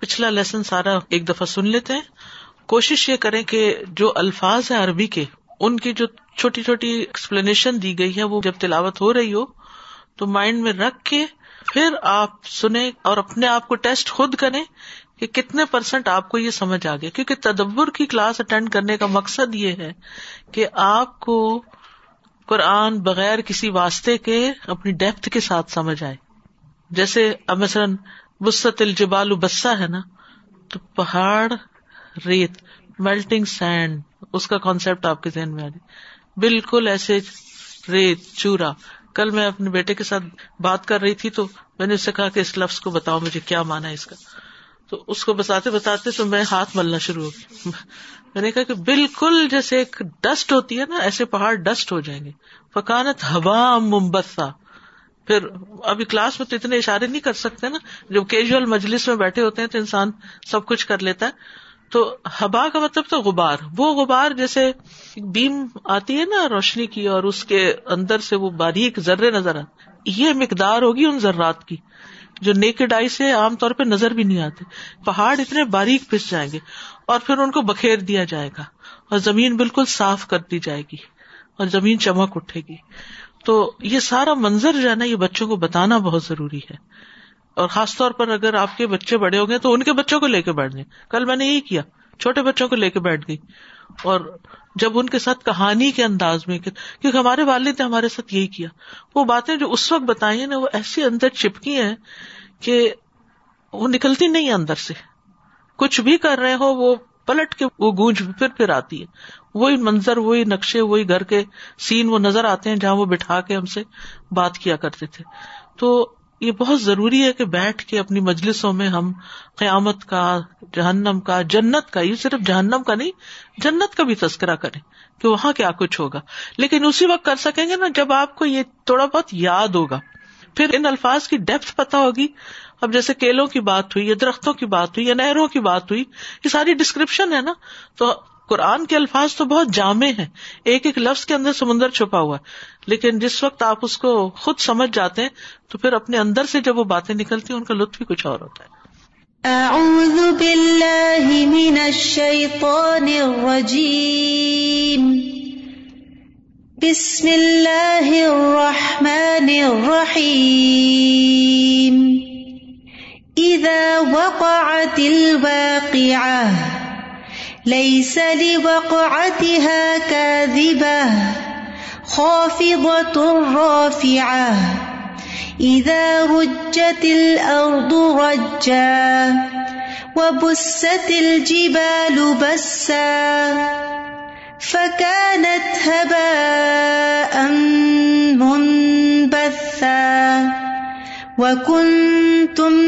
پچھلا لیسن سارا ایک دفعہ سن لیتے ہیں۔ کوشش یہ کریں کہ جو الفاظ ہیں عربی کے، ان کی جو چھوٹی چھوٹی ایکسپلینیشن دی گئی ہے وہ جب تلاوت ہو رہی ہو، تو مائنڈ میں رکھ کے پھر آپ سنیں اور اپنے آپ کو ٹیسٹ خود کریں کہ کتنے پرسینٹ آپ کو یہ سمجھ آ گیا۔ کیونکہ تدبر کی کلاس اٹینڈ کرنے کا مقصد یہ ہے کہ آپ کو قرآن بغیر کسی واسطے کے اپنی ڈیپتھ کے ساتھ سمجھ آئے۔ جیسے اب مثلاً وسط الجبال بسا ہے نا، تو پہاڑ ریت میلٹنگ سینڈ اس کا کانسیپٹ آپ کے ذہن میں آ جائے۔ بالکل ایسے ریت، چورا۔ کل میں اپنے بیٹے کے ساتھ بات کر رہی تھی تو میں نے اس سے کہا کہ اس لفظ کو بتاؤ، مجھے کیا مانا ہے اس کا۔ تو اس کو بتاتے بتاتے تو میں ہاتھ ملنا شروع ہو گئی۔ میں نے کہا کہ بالکل جیسے ایک ڈسٹ ہوتی ہے نا، ایسے پہاڑ ڈسٹ ہو جائیں گے۔ فکانت ہوا ممبسا پھر ابھی کلاس میں تو اتنے اشارے نہیں کر سکتے نا، جب کیجول مجلس میں بیٹھے ہوتے ہیں تو انسان سب کچھ کر لیتا ہے۔ تو ہبا کا مطلب تو غبار، وہ غبار جیسے بیم آتی ہے نا روشنی کی اور اس کے اندر سے وہ باریک ذرے نظر آتے یہ مقدار ہوگی ان ذرات کی، جو نیکڈ آئی سے عام طور پہ نظر بھی نہیں آتے۔ پہاڑ اتنے باریک پس جائیں گے اور پھر ان کو بکھیر دیا جائے گا اور زمین بالکل صاف کر دی جائے گی اور زمین چمک اٹھے گی۔ تو یہ سارا منظر جو ہے نا، یہ بچوں کو بتانا بہت ضروری ہے۔ اور خاص طور پر اگر آپ کے بچے بڑے ہو گئے تو ان کے بچوں کو لے کے بیٹھ گئے کل میں نے یہی کیا، چھوٹے بچوں کو لے کے بیٹھ گئی۔ اور جب ان کے ساتھ کہانی کے انداز میں کیونکہ ہمارے والد نے ہمارے ساتھ یہی کیا۔ وہ باتیں جو اس وقت بتائی نا، وہ ایسی اندر چپکی ہیں کہ وہ نکلتی نہیں اندر سے۔ کچھ بھی کر رہے ہو، وہ پلٹ کے وہ گونج پھر پھر آتی ہے۔ وہی منظر، وہی نقشے، وہی گھر کے سین وہ نظر آتے ہیں جہاں وہ بٹھا کے ہم سے بات کیا کرتے تھے۔ تو یہ بہت ضروری ہے کہ بیٹھ کے اپنی مجلسوں میں ہم قیامت کا، جہنم کا، جنت کا، یہ صرف جہنم کا نہیں، جنت کا بھی تذکرہ کریں کہ وہاں کیا کچھ ہوگا۔ لیکن اسی وقت کر سکیں گے نا جب آپ کو یہ تھوڑا بہت یاد ہوگا۔ پھر ان الفاظ کی ڈیپتھ پتا ہوگی۔ اب جیسے کیلوں کی بات ہوئی یا درختوں کی بات ہوئی یا نہروں کی بات ہوئی، یہ ساری ڈسکرپشن ہے نا؟ تو قرآن کے الفاظ تو بہت جامع ہیں۔ ایک ایک لفظ کے اندر سمندر چھپا ہوا ہے۔ لیکن جس وقت آپ اس کو خود سمجھ جاتے ہیں، تو پھر اپنے اندر سے جب وہ باتیں نکلتی ہیں، ان کا لطف بھی کچھ اور ہوتا ہے۔ اعوذ باللہ من الشیطان الرجیم۔ بسم اللہ الرحمن الرحیم۔ اذا وقعت الواقعہ ليس لوقعتها كاذبة، خافضة رافعة. إذا رجت الأرض رجا، وبست الجبال بسا، فكانت هباء منبثا. وكنتم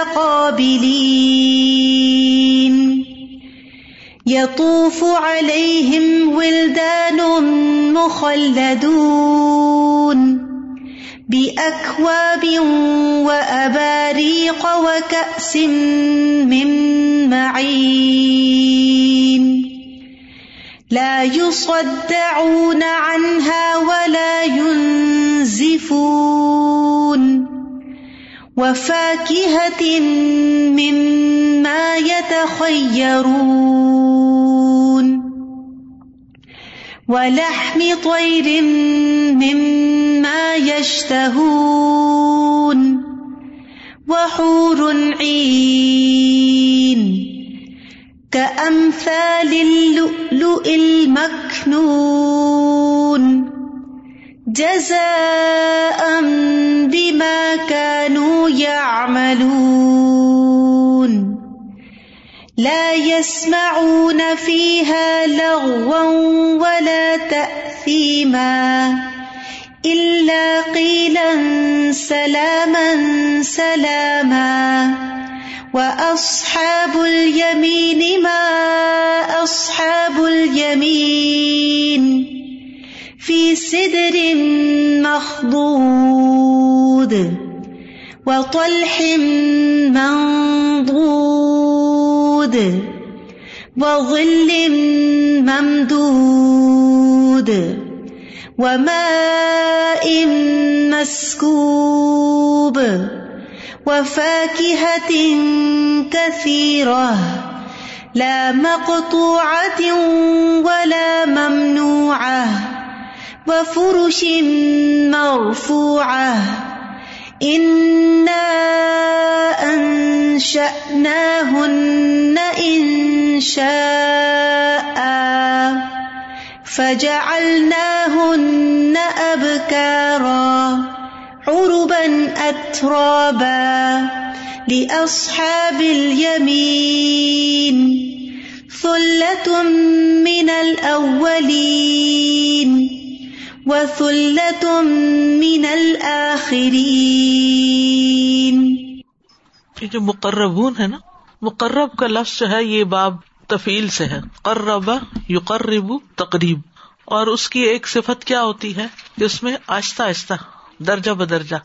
عليها متقابلين يطوف عليهم ولدان مخلدون۔ بأكواب وأباريق وكأس من معين لا يصدعون عنها ولا ينزفون وفاكهة مما يتخيرون. ولحم طير مما يشتهون. وحور عين كأمثال اللؤلؤ المكنون. جزاء بما كانوا يعملون. لا يسمعون فيها لغوا ولا تأثيما إلا قيلا سلاما سلاما. وأصحاب اليمين ما أصحاب اليمين. في سدر مخضود وطلح منضود وظل ممدود وماء مسكوب وفاكهة كثيرة لا مقطوعة ولا ممنوعة وفرش مرفوعة. إنا أنشأناهن إن شاء. فجعلناهن أبكارا. عربا أترابا لأصحاب اليمين. ثلة من الأولين. وثلة من الآخرين یہ جو مقربون ہے نا، مقرب کا لفظ جو ہے، یہ باب تفیل سے ہے۔ قربا یقرب تقریب۔ اور اس کی ایک صفت کیا ہوتی ہے؟ کہ اس میں آہستہ آہستہ، درجہ بدرجہ۔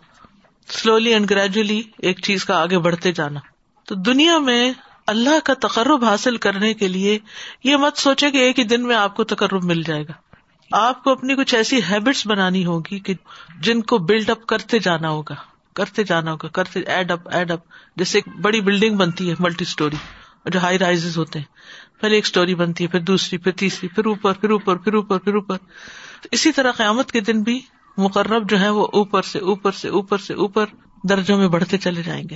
سلولی اینڈ گریجولی ایک چیز کا آگے بڑھتے جانا۔ تو دنیا میں اللہ کا تقرب حاصل کرنے کے لیے یہ مت سوچے کہ ایک ہی دن میں آپ کو تقرب مل جائے گا۔ آپ کو اپنی کچھ ایسی ہیبٹس بنانی ہوگی کہ جن کو بلڈ اپ کرتے جانا ہوگا، کرتے جانا ہوگا، کرتے ایڈ اپ ایڈ اپ جیسے ایک بڑی بلڈنگ بنتی ہے ملٹی اسٹوری جو ہائی رائز ہوتے ہیں۔ پہلے ایک اسٹوری بنتی ہے، پھر دوسری، پھر تیسری، پھر اوپر پھر اوپر پھر اوپر پھر اوپر۔ اسی طرح قیامت کے دن بھی مقرب جو ہے وہ اوپر سے اوپر سے اوپر سے اوپر درجوں میں بڑھتے چلے جائیں گے۔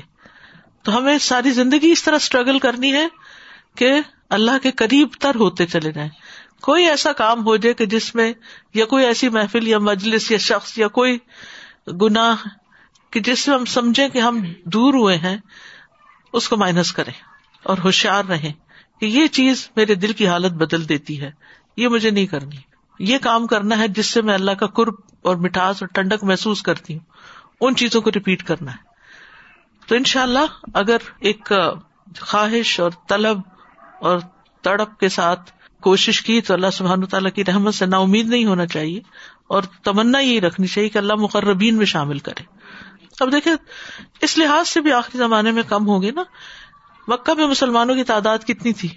تو ہمیں ساری زندگی اس طرح اسٹرگل کرنی ہے کہ اللہ کے قریب تر ہوتے چلے جائیں۔ کوئی ایسا کام ہو جائے کہ جس میں یا کوئی ایسی محفل یا مجلس یا شخص یا کوئی گناہ کہ جس میں ہم سمجھے کہ ہم دور ہوئے ہیں، اس کو مائنس کریں اور ہوشیار رہیں کہ یہ چیز میرے دل کی حالت بدل دیتی ہے۔ یہ مجھے نہیں کرنی۔ یہ کام کرنا ہے جس سے میں اللہ کا قرب اور مٹھاس اور ٹنڈک محسوس کرتی ہوں۔ ان چیزوں کو ریپیٹ کرنا ہے۔ تو ان شاء اللہ اگر ایک خواہش اور طلب اور تڑپ کے ساتھ کوشش کی تو اللہ سبحان تعالیٰ کی رحمت سے نا امید نہیں ہونا چاہیے اور تمنا یہ رکھنی چاہیے کہ اللہ مقربین میں شامل کرے۔ اب دیکھے اس لحاظ سے بھی آخری زمانے میں کم ہوگی نا۔ مکہ میں مسلمانوں کی تعداد کتنی تھی؟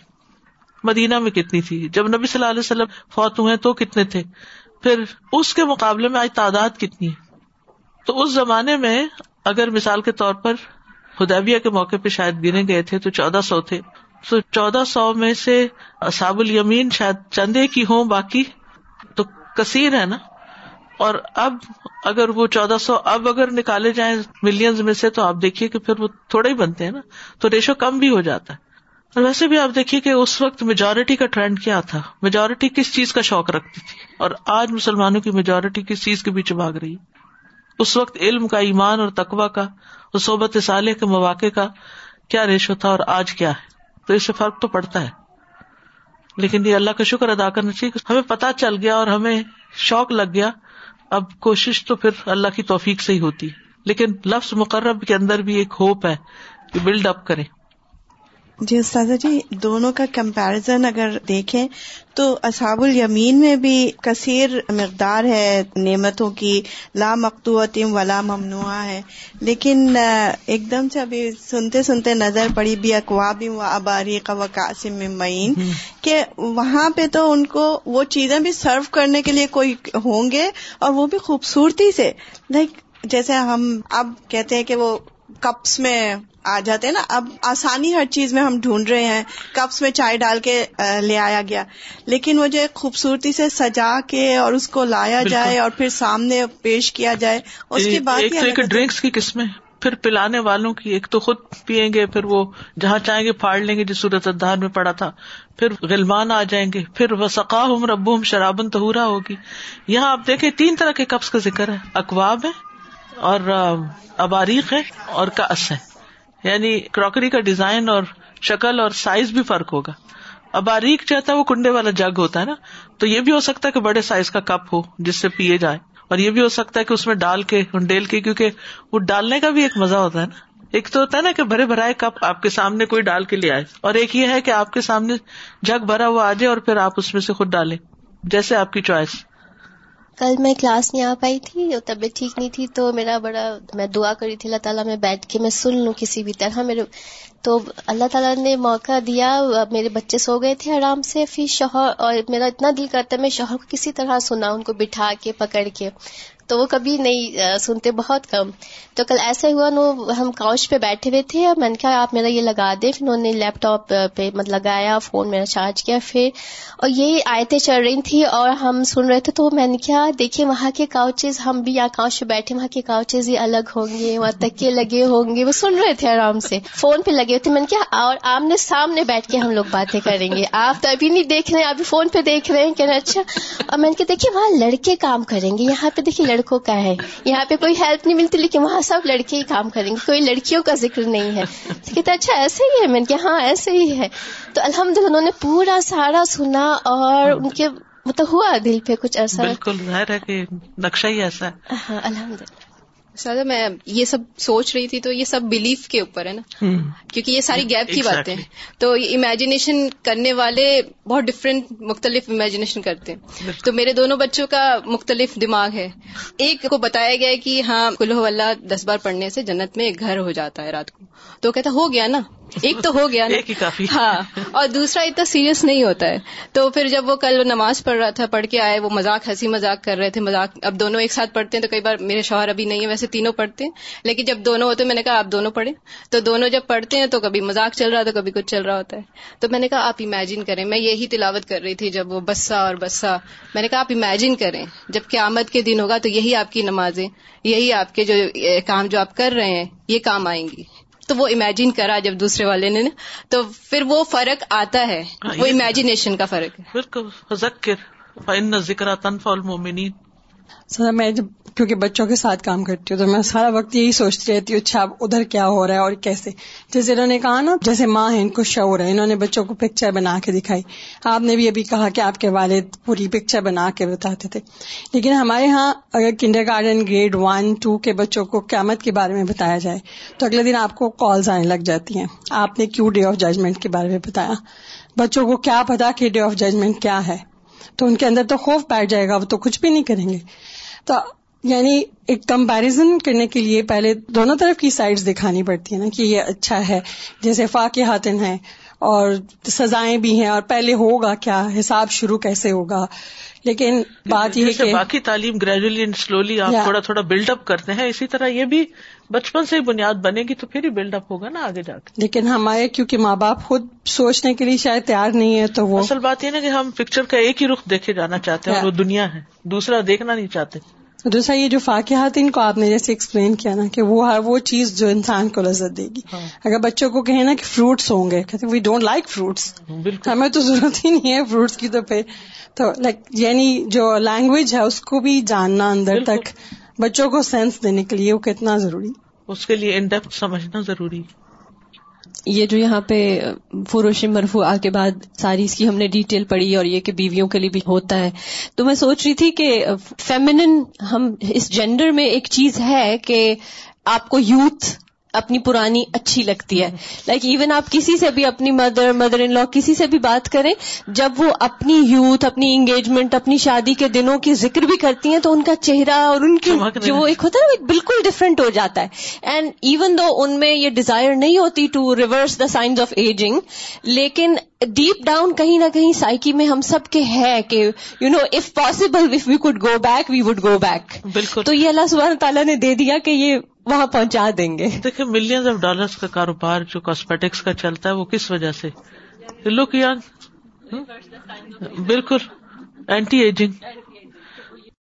مدینہ میں کتنی تھی؟ جب نبی صلی اللہ علیہ وسلم فوت ہوئے تو کتنے تھے؟ پھر اس کے مقابلے میں آج تعداد کتنی ہے؟ تو اس زمانے میں اگر مثال کے طور پر ہدیبیہ کے موقع پہ شاید گنے گئے تھے تو چودہ سو تھے۔ تو چودہ سو میں سے اصاب الیمین شاید چندے کی ہوں، باقی تو کثیر ہے نا۔ اور اب اگر وہ چودہ سو اب اگر نکالے جائیں ملینز میں سے تو آپ دیکھیے کہ پھر وہ تھوڑے ہی بنتے ہیں نا۔ تو ریشو کم بھی ہو جاتا ہے۔ اور ویسے بھی آپ دیکھیے کہ اس وقت میجورٹی کا ٹرینڈ کیا تھا۔ میجورٹی کس چیز کا شوق رکھتی تھی؟ اور آج مسلمانوں کی میجورٹی کس چیز کے پیچھے بھاگ رہی اس وقت علم کا، ایمان اور تقوا کا، اور صحبت صالح کے مواقع کا کیا ریشو تھا اور آج کیا ہے؟ تو اس سے فرق تو پڑتا ہے۔ لیکن یہ اللہ کا شکر ادا کرنا چاہیے ہمیں پتا چل گیا اور ہمیں شوق لگ گیا۔ اب کوشش تو پھر اللہ کی توفیق سے ہی ہوتی لیکن لفظ مقرب کے اندر بھی ایک ہوپ ہے کہ بلڈ اپ کریں۔ جی استاذہ جی دونوں کا کمپیرزن اگر دیکھیں تو اصحاب الیمین میں بھی کثیر مقدار ہے نعمتوں کی۔ لا مقتوطم ولا ممنوع ہے۔ لیکن ایک دم سے ابھی سنتے سنتے نظر پڑی بھی اقواب و اباریق و قاسم معین کہ وہاں پہ تو ان کو وہ چیزیں بھی سرو کرنے کے لیے کوئی ہوں گے اور وہ بھی خوبصورتی سے۔ لائک جیسے ہم اب کہتے ہیں کہ وہ کپس میں آ جاتے ہیں نا اب آسانی ہر چیز میں ہم ڈھونڈ رہے ہیں کپس میں چائے ڈال کے لے آیا گیا۔ لیکن وہ جو خوبصورتی سے سجا کے اور اس کو لایا جائے اور پھر سامنے پیش کیا جائے اس کی بات ڈرنکس کی قسمیں پھر پلانے والوں کی ایک تو خود پیئیں گے پھر وہ جہاں چاہیں گے پھاڑ لیں گے جس صورت ادار میں پڑا تھا۔ پھر غلمان آ جائیں گے پھر وہ سقا ہم ربو ہم شرابن تہورا ہوگی۔ یہاں آپ دیکھیں تین طرح کے کپس کا ذکر ہے۔ اقواب ہے اور اباریک ہے اور کس ہے۔ یعنی کراکری کا ڈیزائن اور شکل اور سائز بھی فرق ہوگا۔ اباریک چاہتا ہے وہ کنڈے والا جگ ہوتا ہے نا۔ تو یہ بھی ہو سکتا ہے کہ بڑے سائز کا کپ ہو جس سے پیے جائے۔ اور یہ بھی ہو سکتا ہے کہ اس میں ڈال کے ڈیل کے، کیونکہ وہ ڈالنے کا بھی ایک مزہ ہوتا ہے نا۔ ایک تو ہوتا ہے نا کہ بھرے بھرائے کپ آپ کے سامنے کوئی ڈال کے لے آئے۔ اور ایک یہ ہے کہ آپ کے سامنے جگ بھرا ہوا آ جائے اور پھر آپ اس میں سے خود ڈالیں۔ جیسے آپ کی چوائس۔ کل میں کلاس نہیں آ پائی تھی اور طبیعت ٹھیک نہیں تھی، تو میرا بڑا، میں دعا کری تھی، اللہ تعالیٰ میں بیٹھ کے میں سن لوں کسی بھی طرح میرے، تو اللہ تعالیٰ نے موقع دیا، میرے بچے سو گئے تھے آرام سے، پھر شوہر، اور میرا اتنا دل کرتا ہے میں شوہر کو کسی طرح سنا ان کو بٹھا کے، پکڑ کے تو وہ کبھی نہیں سنتے بہت کم۔ تو کل ایسا ہوا، نو، ہم کاؤچ پہ بیٹھے ہوئے تھے، میں نے کہا آپ میرا یہ لگا دیں۔ پھر انہوں نے لیپ ٹاپ پہ مت لگایا فون میرا چارج کیا پھر۔ اور یہ آیتیں چل رہی تھی اور ہم سن رہے تھے، تو میں نے کہا دیکھیے وہاں کے کاؤچز ہم بھی یہاں کاؤچ پہ بیٹھے، وہاں کے کاؤچز ہی الگ ہوں گے، وہاں تکے لگے ہوں گے۔ وہ سن رہے تھے آرام سے۔ فون پہ لگے ہوئے تھے، میں نے کہا اور آمنے سامنے بیٹھ کے ہم لوگ باتیں کریں گے۔ آپ تو ابھی نہیں دیکھ رہے ہیں، ابھی فون پہ دیکھ رہے ہیں کہ اچھا۔ اور میں نے کہا دیکھیے وہاں لڑکے کام کریں گے، یہاں پہ دیکھیے لڑکوں کا ہے۔ یہاں پہ کوئی ہیلپ نہیں ملتی لیکن وہاں سب لڑکے ہی کام کریں گے۔ کوئی لڑکیوں کا ذکر نہیں ہے۔ کہتے اچھا ایسے ہی ہے۔ میں نے ہاں ایسے ہی ہے۔ تو الحمد للہ انہوں نے پورا سارا سنا اور ان کے مطلب ہوا دل پہ کچھ ایسا۔ بالکل ظاہر ہے کہ نقشہ ہی ایسا ہے۔ ہاں الحمد للہ سر میں یہ سب سوچ رہی تھی تو یہ سب بلیف کے اوپر ہے نا۔ کیونکہ یہ ساری گیپ کی باتیں تو امیجنیشن کرنے والے بہت ڈفرینٹ مختلف امیجنیشن کرتے ہیں۔ تو میرے دونوں بچوں کا مختلف دماغ ہے۔ ایک کو بتایا گیا کہ ہاں کلو اللہ دس بار پڑھنے سے جنت میں ایک گھر ہو جاتا ہے رات کو۔ تو کہتا ہو گیا نا۔ ایک تو ہو گیا نا۔ ہاں۔ اور دوسرا اتنا سیریس نہیں ہوتا ہے۔ تو پھر جب وہ کل نماز پڑھ رہا تھا پڑھ کے آئے وہ مذاق ہنسی مذاق کر رہے تھے۔ مذاق اب دونوں ایک ساتھ پڑھتے ہیں تو کئی بار میرے شوہر ابھی نہیں ہے ویسے تینوں پڑھتے ہیں۔ لیکن جب دونوں ہوتے میں نے کہا آپ دونوں پڑھیں۔ تو دونوں جب پڑھتے ہیں تو کبھی مذاق چل رہا تو کبھی کچھ چل رہا ہوتا ہے۔ تو میں نے کہا آپ امیجن کریں۔ میں یہی تلاوت کر رہی تھی جب وہ بسا اور بسا۔ میں نے کہا آپ امیجن کریں۔ جب قیامت کے دن ہوگا تو یہی آپ کی نمازیں یہی آپ کے جو کام جو آپ کر رہے ہیں یہ کام آئیں گی۔ تو وہ امیجن کرا جب دوسرے والے نے تو پھر وہ فرق آتا ہے ہاں، وہ امیجنیشن کا فرق ہے۔ بالکل ذکر تنفع المومنین سر میں جب کیونکہ بچوں کے ساتھ کام کرتی ہوں تو میں سارا وقت یہی سوچتی رہتی ہوں اچھا اب ادھر کیا ہو رہا ہے اور کیسے؟ جیسے انہوں نے کہا نا، جیسے ماں ہے ان کو شعور ہے، انہوں نے بچوں کو پکچر بنا کے دکھائی۔ آپ نے بھی ابھی کہا کہ آپ کے والد پوری پکچر بنا کے بتاتے تھے۔ لیکن ہمارے ہاں اگر kindergarten grade one two کے بچوں کو قیامت کے بارے میں بتایا جائے تو اگلے دن آپ کو کالز آنے لگ جاتی ہیں۔ آپ نے کیوں ڈے آف ججمنٹ کے بارے میں بتایا؟ بچوں کو کیا پتا کہ ڈے آف ججمنٹ کیا ہے؟ تو ان کے اندر تو خوف بیٹھ جائے گا وہ تو کچھ بھی نہیں کریں گے۔ تو یعنی ایک کمپیرزن کرنے کے لیے پہلے دونوں طرف کی سائڈز دکھانی پڑتی ہے نا کہ یہ اچھا ہے جیسے فاق حاتن ہے اور سزائیں بھی ہیں اور پہلے ہوگا کیا حساب شروع کیسے ہوگا۔ لیکن بات یہ کہ باقی تعلیم گریجولی اینڈ سلولی آپ تھوڑا تھوڑا بلڈ اپ کرتے ہیں اسی طرح یہ بھی بچپن سے ہی بنیاد بنے گی تو پھر ہی بلڈ اپ ہوگا نا آگے جا کے۔ لیکن ہمارے کیونکہ ماں باپ خود سوچنے کے لیے شاید تیار نہیں ہے تو وہ اصل بات یہ نا کہ ہم پکچر کا ایک ہی رخ دیکھے جانا چاہتے ہیں اور وہ دنیا ہے۔ دوسرا دیکھنا نہیں چاہتے۔ دوسرا یہ جو فاقیات ان کو آپ نے جیسے ایکسپلین کیا نا کہ وہ ہر وہ چیز جو انسان کو لذت دے گی۔ ہاں۔ اگر بچوں کو کہیں نا کہ فروٹس ہوں گے کہتے وی ڈونٹ لائک فروٹس ہمیں تو ضرورت ہی نہیں ہے فروٹس کی تو پھر۔ تو لائک یعنی جو لینگویج ہے اس کو بھی جاننا اندر تک بچوں کو سینس دینے کے لیے وہ کتنا ضروری۔ اس کے لیے انڈیپتھ سمجھنا ضروری یہ جو یہاں پہ فروش مرفو کے بعد ساری اس کی ہم نے ڈیٹیل پڑھی اور یہ کہ بیویوں کے لیے بھی ہوتا ہے۔ تو میں سوچ رہی تھی کہ فیمنن ہم اس جینڈر میں ایک چیز ہے کہ آپ کو یوتھ اپنی پرانی اچھی لگتی ہے۔ لائک ایون آپ کسی سے بھی اپنی مدر مدر ان لا کسی سے بھی بات کریں جب وہ اپنی یوتھ اپنی انگیجمنٹ اپنی شادی کے دنوں کی ذکر بھی کرتی ہیں تو ان کا چہرہ اور ان کی جو وہ ایک ہوتا ہے وہ بالکل ڈفرینٹ ہو جاتا ہے۔ اینڈ ایون دو ان میں یہ ڈیزائر نہیں ہوتی to reverse the science of ageing لیکن ڈیپ ڈاؤن کہیں نہ کہیں سائکی میں ہم سب کے ہے کہ you know if possible if we could go back we would go back بالکل۔ تو یہ اللہ سبحانہ تعالیٰ نے دے دیا کہ یہ وہاں پہنچا دیں گے۔ دیکھیں ملینز آف ڈالرز کا کاروبار جو کاسمیٹکس کا چلتا ہے، وہ کس وجہ سے؟ لک یگ hmm? بالکل اینٹی ایجنگ